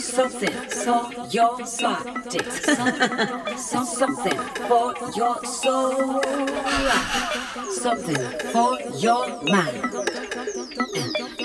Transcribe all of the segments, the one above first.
something for your body, something for your soul, something for your mind.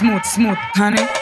Smooth, smooth, honey.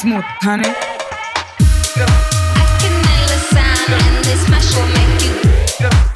Smooth, honey. I can and this will make you.